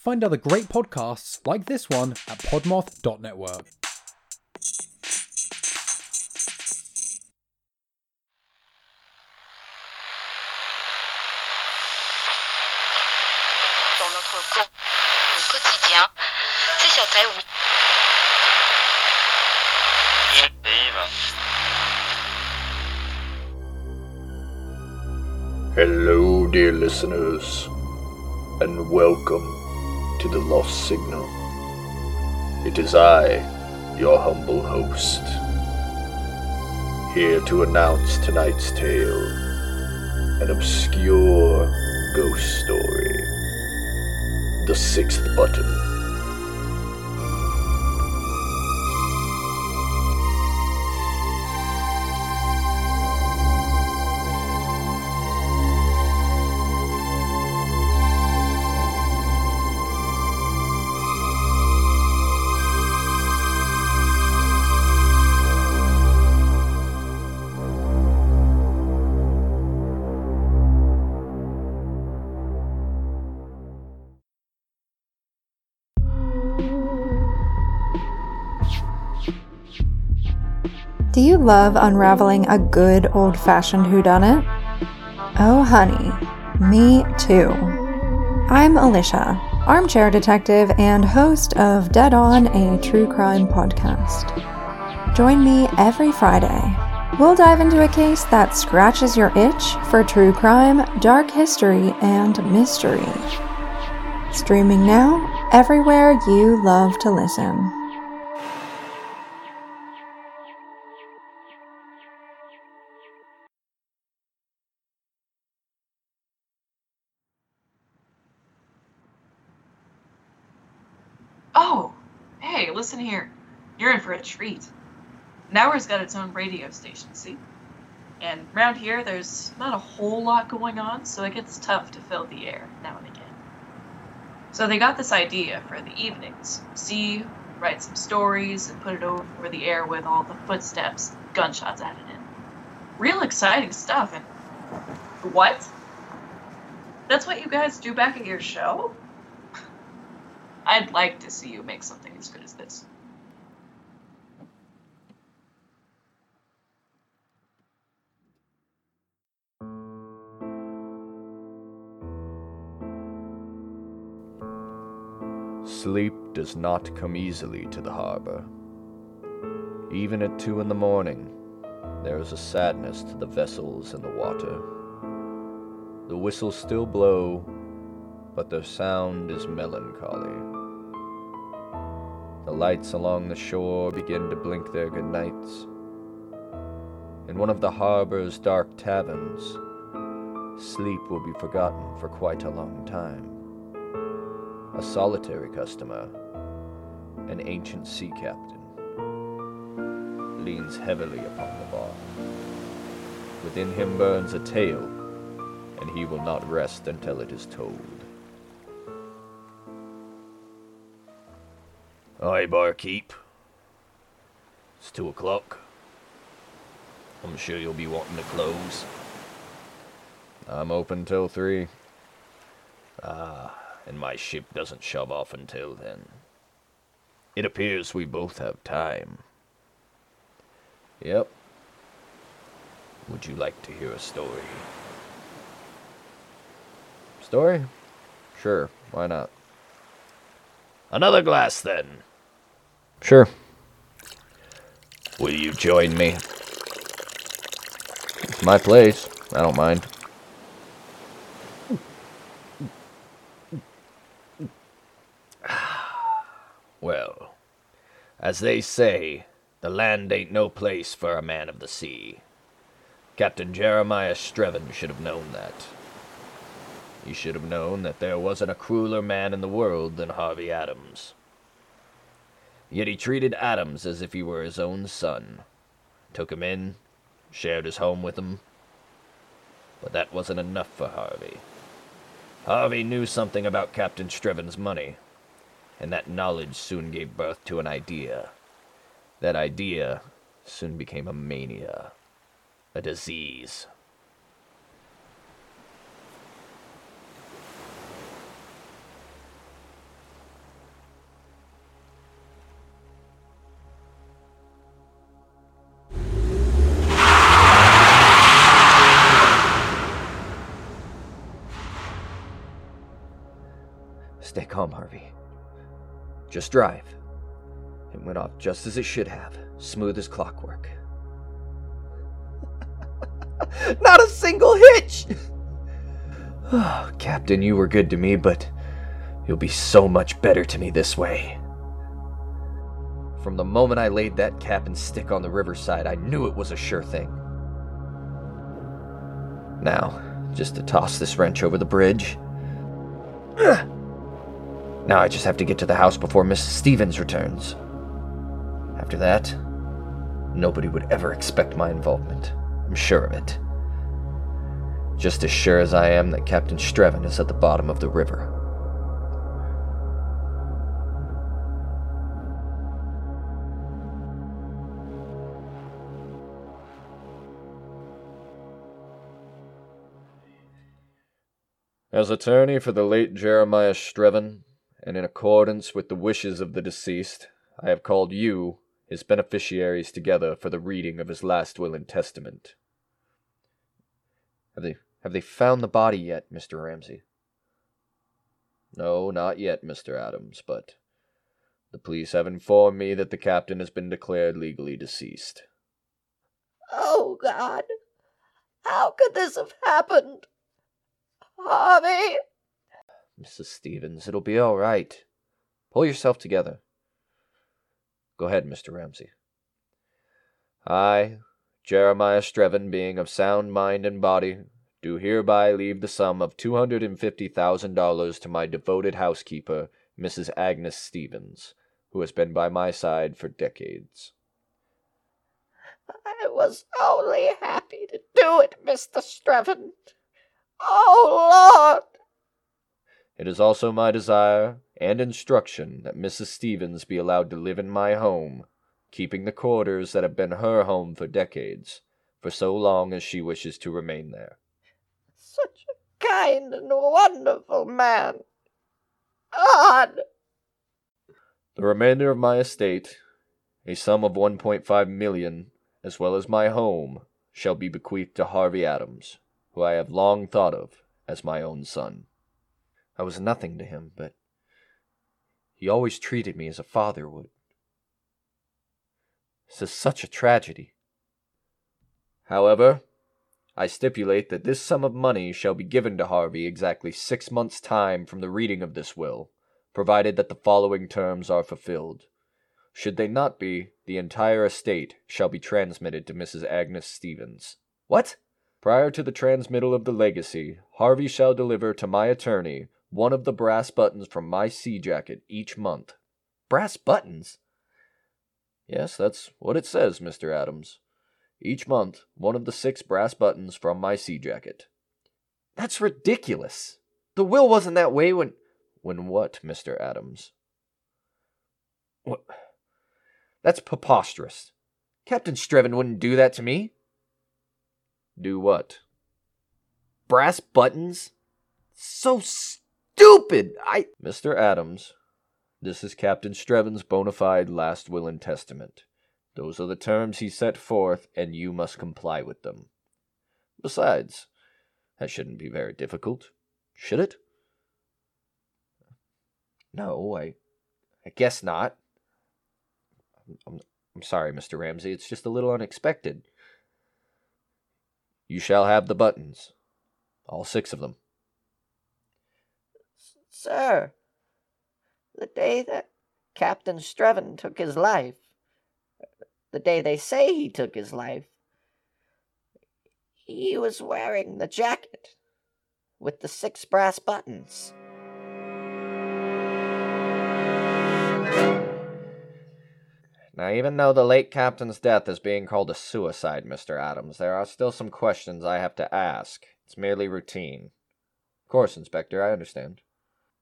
Find other great podcasts like this one at podmoth.network. dans notre quotidien. C'est sur Hello, dear listeners, and welcome to the Lost Signal. It is I, your humble host, here to announce tonight's tale an obscure ghost story. The Sixth Button. You love unraveling a good old fashioned whodunit? Oh, honey, me too. I'm Alicia, armchair detective and host of Dead On, a true crime podcast. Join me every Friday. We'll dive into a case that scratches your itch for true crime, dark history, and mystery. Streaming now, everywhere you love to listen. Listen here. You're in for a treat. Nauer's got its own radio station, see? And round here, there's not a whole lot going on, so it gets tough to fill the air now and again. So they got this idea for the evenings. See, write some stories and put it over the air with all the footsteps, gunshots added in. Real exciting stuff, and what? That's what you guys do back at your show? I'd like to see you make something as good as this. Sleep does not come easily to the harbor. Even at two in the morning, there is a sadness to the vessels in the water. The whistles still blow, but their sound is melancholy. The lights along the shore begin to blink their good nights. In one of the harbor's dark taverns, sleep will be forgotten for quite a long time a solitary customer, an ancient sea captain, leans heavily upon the bar. Within him burns a tale, and he will not rest until it is told. Aye, barkeep. It's two o'clock. I'm sure you'll be wanting to close. I'm open till three. Ah, and my ship doesn't shove off until then. It appears we both have time. Yep. Would you like to hear a story? Story? Sure, why not? Another glass then. Sure. Will you join me? It's my place. I don't mind. Well, as they say, the land ain't no place for a man of the sea. Captain Jeremiah Strevin should have known that. He should have known that there wasn't a crueler man in the world than Harvey Adams. Yet he treated Adams as if he were his own son. Took him in, shared his home with him. But that wasn't enough for Harvey. Harvey knew something about Captain Strevin's money, and that knowledge soon gave birth to an idea. That idea soon became a mania, a disease. Just drive. It went off just as it should have, smooth as clockwork. Not a single hitch! Oh, Captain, you were good to me, but you'll be so much better to me this way. From the moment I laid that cap and stick on the riverside, I knew it was a sure thing. Now, just to toss this wrench over the bridge. Now I just have to get to the house before Mrs. Stevens returns. After that, nobody would ever expect my involvement. I'm sure of it. Just as sure as I am that Captain Strevin is at the bottom of the river. As attorney for the late Jeremiah Strevin, and in accordance with the wishes of the deceased, I have called you, his beneficiaries, together for the reading of his last will and testament. Have they have they found the body yet, Mr. Ramsey? No, not yet, Mr. Adams, but the police have informed me that the captain has been declared legally deceased. Oh, God. How could this have happened? Harvey! Mrs. Stevens, it'll be all right. Pull yourself together. Go ahead, Mr. Ramsey. I, Jeremiah Strevin, being of sound mind and body, do hereby leave the sum of two hundred and fifty thousand dollars to my devoted housekeeper, Mrs. Agnes Stevens, who has been by my side for decades. I was only happy to do it, Mr. Strevin. Oh, Lord! It is also my desire and instruction that Mrs. Stevens be allowed to live in my home, keeping the quarters that have been her home for decades, for so long as she wishes to remain there. Such a kind and wonderful man. God! The remainder of my estate, a sum of one point five million, as well as my home, shall be bequeathed to Harvey Adams, who I have long thought of as my own son. I was nothing to him, but he always treated me as a father would. This is such a tragedy. However, I stipulate that this sum of money shall be given to Harvey exactly six months' time from the reading of this will, provided that the following terms are fulfilled. Should they not be, the entire estate shall be transmitted to Mrs. Agnes Stevens. What? Prior to the transmittal of the legacy, Harvey shall deliver to my attorney one of the brass buttons from my sea jacket each month. Brass buttons? Yes, that's what it says, Mr. Adams. Each month, one of the six brass buttons from my sea jacket. That's ridiculous. The will wasn't that way when. When what, Mr. Adams? What? That's preposterous. Captain Strevin wouldn't do that to me. Do what? Brass buttons? So stupid! I. Mr. Adams, this is Captain Strevin's bona fide last will and testament. Those are the terms he set forth, and you must comply with them. Besides, that shouldn't be very difficult, should it? No, I. I guess not. I'm, I'm sorry, Mr. Ramsey. It's just a little unexpected. You shall have the buttons. All six of them. Sir, the day that Captain Strevin took his life, the day they say he took his life, he was wearing the jacket with the six brass buttons. Now, even though the late captain's death is being called a suicide, Mr. Adams, there are still some questions I have to ask. It's merely routine. Of course, Inspector, I understand.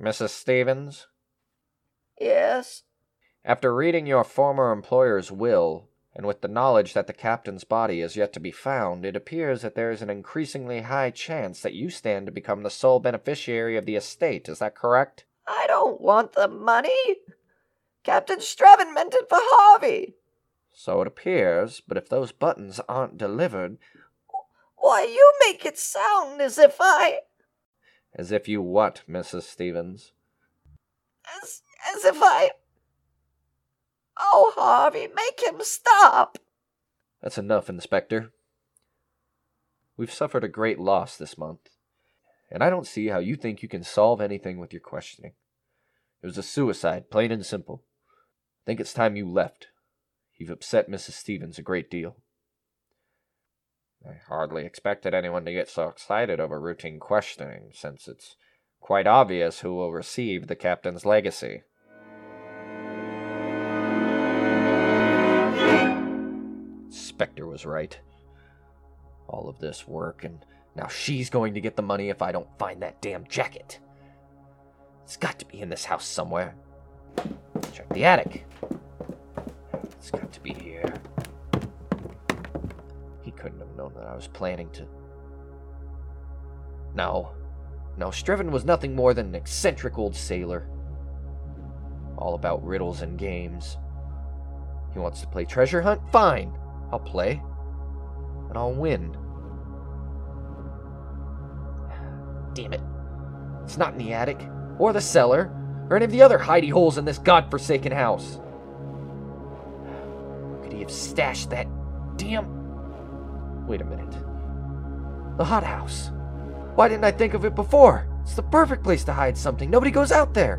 Mrs. Stevens? Yes, After reading your former employer's will, and with the knowledge that the captain's body is yet to be found, it appears that there is an increasingly high chance that you stand to become the sole beneficiary of the estate. Is that correct? I don't want the money. Captain Strevin meant it for Harvey. So it appears, but if those buttons aren't delivered, Why, you make it sound as if I. as if you what, Mrs. Stevens? As, as if I. Oh, Harvey, make him stop! That's enough, Inspector. We've suffered a great loss this month, and I don't see how you think you can solve anything with your questioning. It was a suicide, plain and simple. I think it's time you left. You've upset Mrs. Stevens a great deal. I hardly expected anyone to get so excited over routine questioning, since it's quite obvious who will receive the captain's legacy. Spectre was right. All of this work, and now she's going to get the money if I don't find that damn jacket. It's got to be in this house somewhere. Check the attic. It's got to be here. Couldn't have known that I was planning to. No. No, Strevin was nothing more than an eccentric old sailor. All about riddles and games. He wants to play treasure hunt? Fine. I'll play. And I'll win. Damn it. It's not in the attic, or the cellar, or any of the other hidey holes in this godforsaken house. Could he have stashed that damn. Wait a minute. The hothouse. Why didn't I think of it before? It's the perfect place to hide something. Nobody goes out there.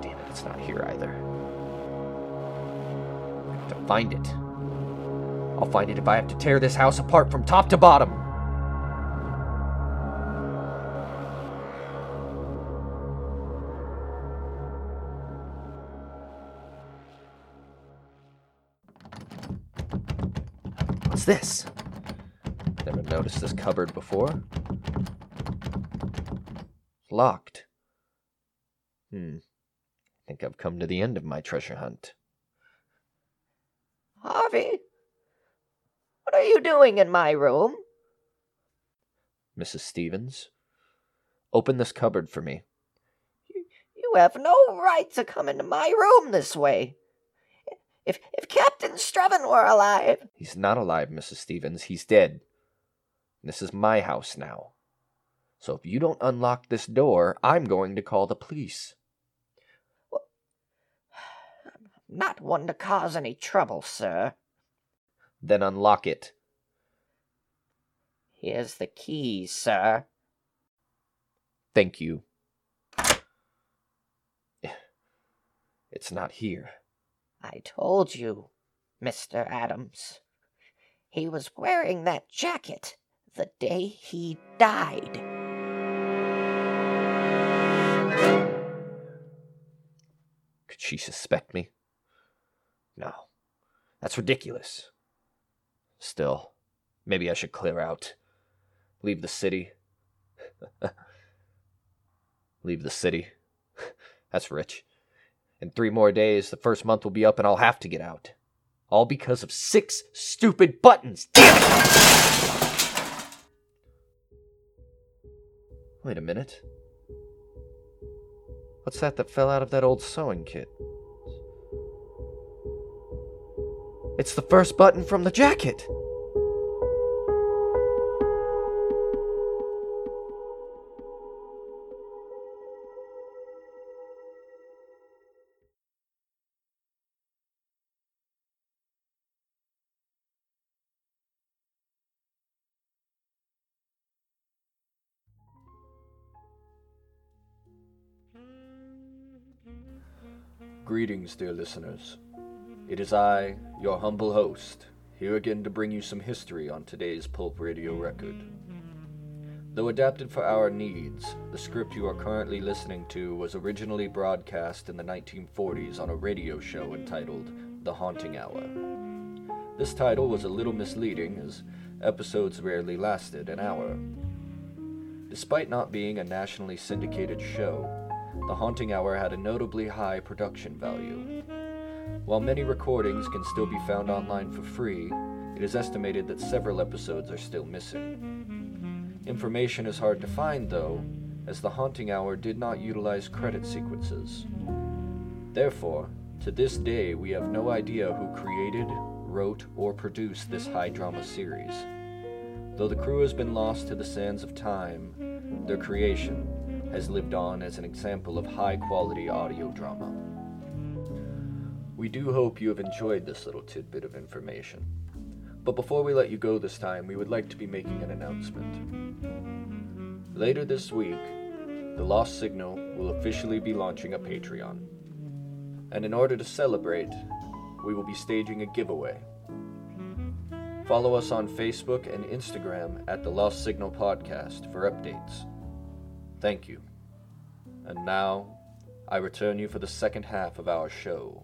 Damn it, it's not here either. I have to find it. I'll find it if I have to tear this house apart from top to bottom. What's this? Never noticed this cupboard before. Locked. Hmm. I think I've come to the end of my treasure hunt. Harvey? What are you doing in my room? Mrs. Stevens, open this cupboard for me. You, you have no right to come into my room this way. If, if Captain Strevin were alive, He's not alive, Mrs. Stevens. He's dead. This is my house now. So if you don't unlock this door, I'm going to call the police. Well, I'm not one to cause any trouble, sir. Then unlock it. Here's the key, sir. Thank you. It's not here. I told you, Mr. Adams. He was wearing that jacket the day he died. Could she suspect me? No. That's ridiculous. Still, maybe I should clear out. Leave the city. Leave the city. That's rich. In three more days, the first month will be up and I'll have to get out. All because of six stupid buttons. Damn it! Wait a minute. What's that that fell out of that old sewing kit? It's the first button from the jacket. Greetings, dear listeners. It is I, your humble host, here again to bring you some history on today's Pulp Radio record. Though adapted for our needs, the script you are currently listening to was originally broadcast in the 1940s on a radio show entitled The Haunting Hour. This title was a little misleading as episodes rarely lasted an hour. Despite not being a nationally syndicated show, The Haunting Hour had a notably high production value. While many recordings can still be found online for free, it is estimated that several episodes are still missing. Information is hard to find, though, as The Haunting Hour did not utilize credit sequences. Therefore, to this day, we have no idea who created, wrote, or produced this high drama series. Though the crew has been lost to the sands of time, their creation has lived on as an example of high quality audio drama. We do hope you have enjoyed this little tidbit of information. But before we let you go this time, we would like to be making an announcement. Later this week, The Lost Signal will officially be launching a Patreon. And in order to celebrate, we will be staging a giveaway. Follow us on Facebook and Instagram at The Lost Signal Podcast for updates. Thank you. And now, I return you for the second half of our show,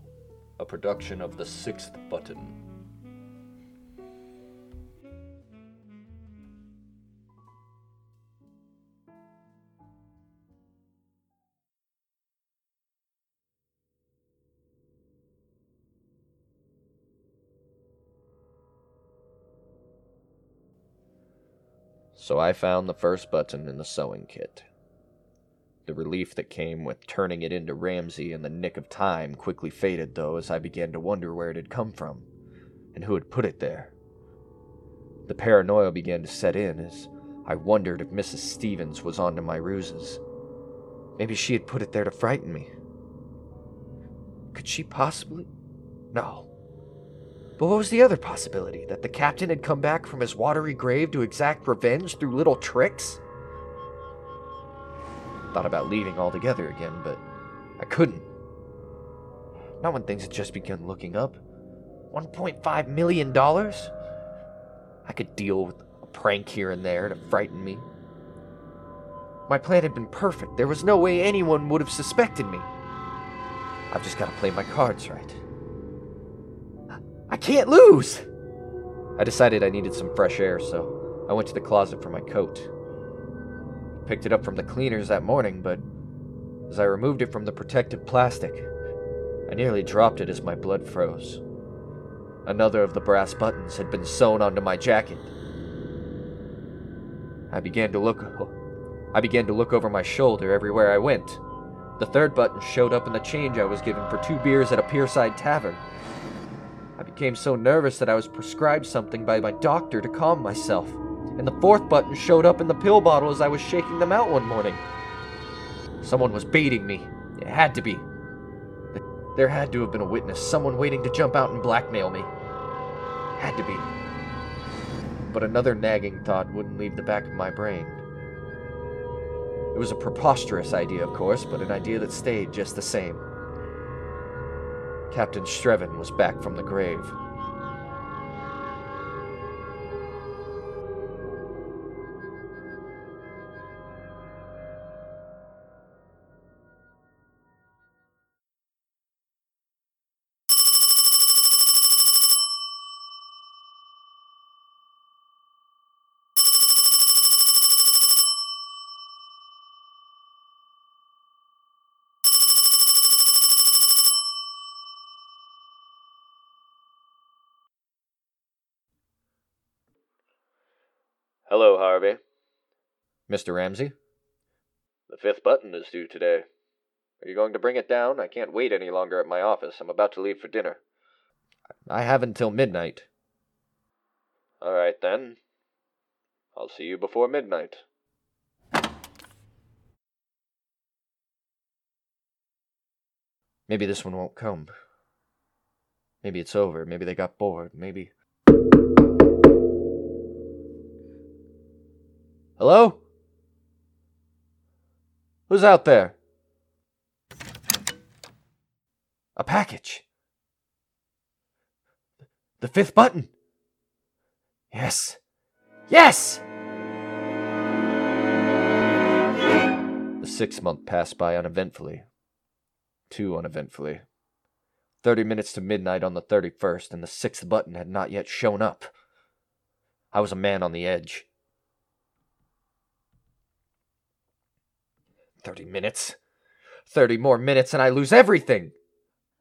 a production of The Sixth Button. So I found the first button in the sewing kit. The relief that came with turning it into Ramsey in the nick of time quickly faded, though, as I began to wonder where it had come from and who had put it there. The paranoia began to set in as I wondered if Mrs. Stevens was onto my ruses. Maybe she had put it there to frighten me. Could she possibly? No. But what was the other possibility? That the captain had come back from his watery grave to exact revenge through little tricks? Thought about leaving altogether again, but I couldn't. Not when things had just begun looking up. $1.5 million? I could deal with a prank here and there to frighten me. My plan had been perfect. There was no way anyone would have suspected me. I've just got to play my cards right. I can't lose! I decided I needed some fresh air, so I went to the closet for my coat. Picked it up from the cleaners that morning, but as I removed it from the protective plastic, I nearly dropped it as my blood froze. Another of the brass buttons had been sewn onto my jacket. I began to look I began to look over my shoulder everywhere I went. The third button showed up in the change I was given for two beers at a pierside tavern. I became so nervous that I was prescribed something by my doctor to calm myself, and the fourth button showed up in the pill bottle as I was shaking them out one morning. Someone was baiting me. It had to be. There had to have been a witness, someone waiting to jump out and blackmail me. Had to be. But another nagging thought wouldn't leave the back of my brain. It was a preposterous idea, of course, but an idea that stayed just the same. Captain Strevin was back from the grave. Hello, Harvey. Mr. Ramsey? The fifth button is due today. Are you going to bring it down? I can't wait any longer at my office. I'm about to leave for dinner. I have until midnight. All right, then. I'll see you before midnight. Maybe this one won't come. Maybe it's over. Maybe they got bored. Maybe. Hello? Who's out there? A package. The fifth button. Yes. Yes! The sixth month passed by uneventfully. Too uneventfully. Thirty minutes to midnight on the 31st, and the sixth button had not yet shown up. I was a man on the edge. Thirty minutes. Thirty more minutes, and I lose everything.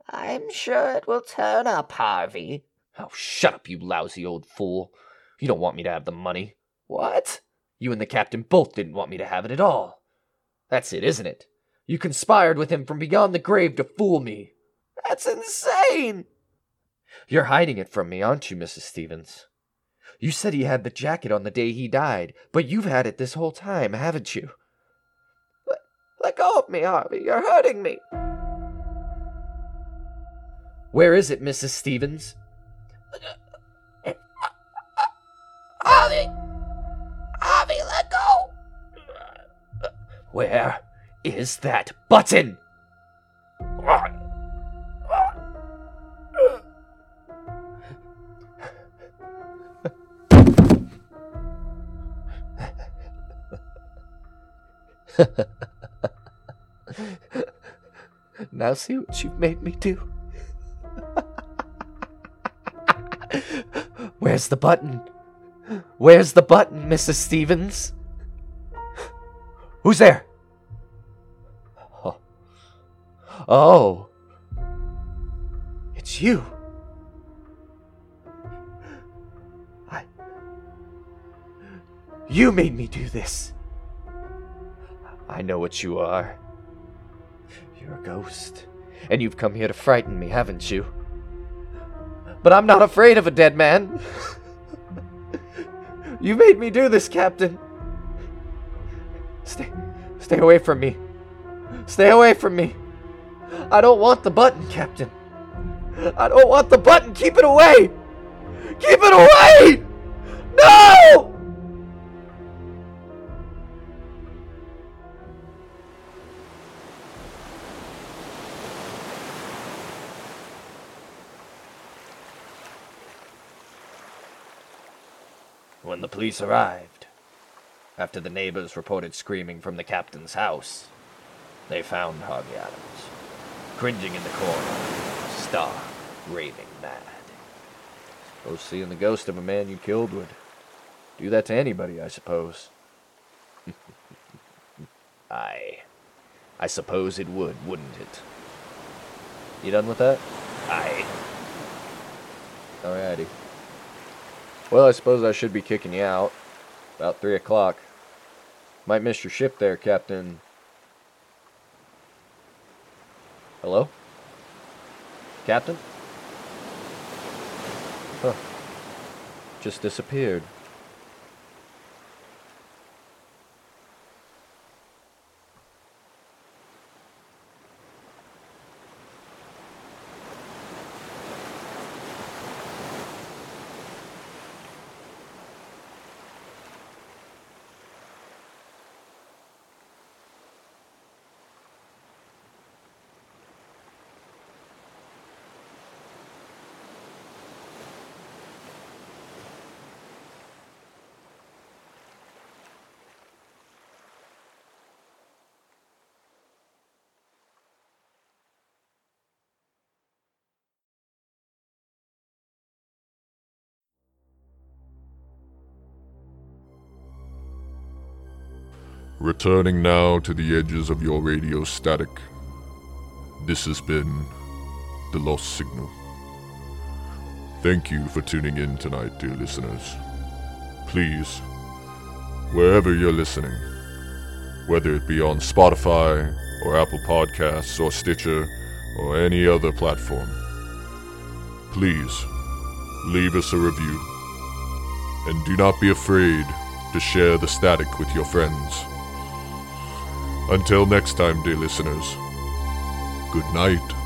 I'm sure it will turn up, Harvey. Oh, shut up, you lousy old fool. You don't want me to have the money. What? You and the captain both didn't want me to have it at all. That's it, isn't it? You conspired with him from beyond the grave to fool me. That's insane! You're hiding it from me, aren't you, Mrs. Stevens? You said he had the jacket on the day he died, but you've had it this whole time, haven't you? Let go of me, Harvey. You're hurting me. Where is it, Mrs. Stevens? Harvey! Harvey, let go! Where is that button? now see what you've made me do. Where's the button? Where's the button, Mrs. Stevens? Who's there? Oh. oh. It's you. I. You made me do this. I know what you are. You're a ghost. And you've come here to frighten me, haven't you? But I'm not afraid of a dead man. you made me do this, Captain. Stay stay away from me. Stay away from me. I don't want the button, Captain. I don't want the button. Keep it away. Keep it away. No! Police arrived, after the neighbors reported screaming from the captain's house, they found Harvey Adams, cringing in the corner, stark, raving mad. Suppose seeing the ghost of a man you killed would do that to anybody, I suppose. Aye. I suppose it would, wouldn't it? You done with that? Aye. Alrighty. Well, I suppose I should be kicking you out. About three o'clock. Might miss your ship there, Captain. Hello? Captain? Huh. Just disappeared. Returning now to the edges of your radio static. This has been The Lost Signal. Thank you for tuning in tonight, dear listeners. Please, wherever you're listening, whether it be on Spotify or Apple Podcasts or Stitcher or any other platform, please leave us a review. And do not be afraid to share the static with your friends. Until next time, dear listeners, good night.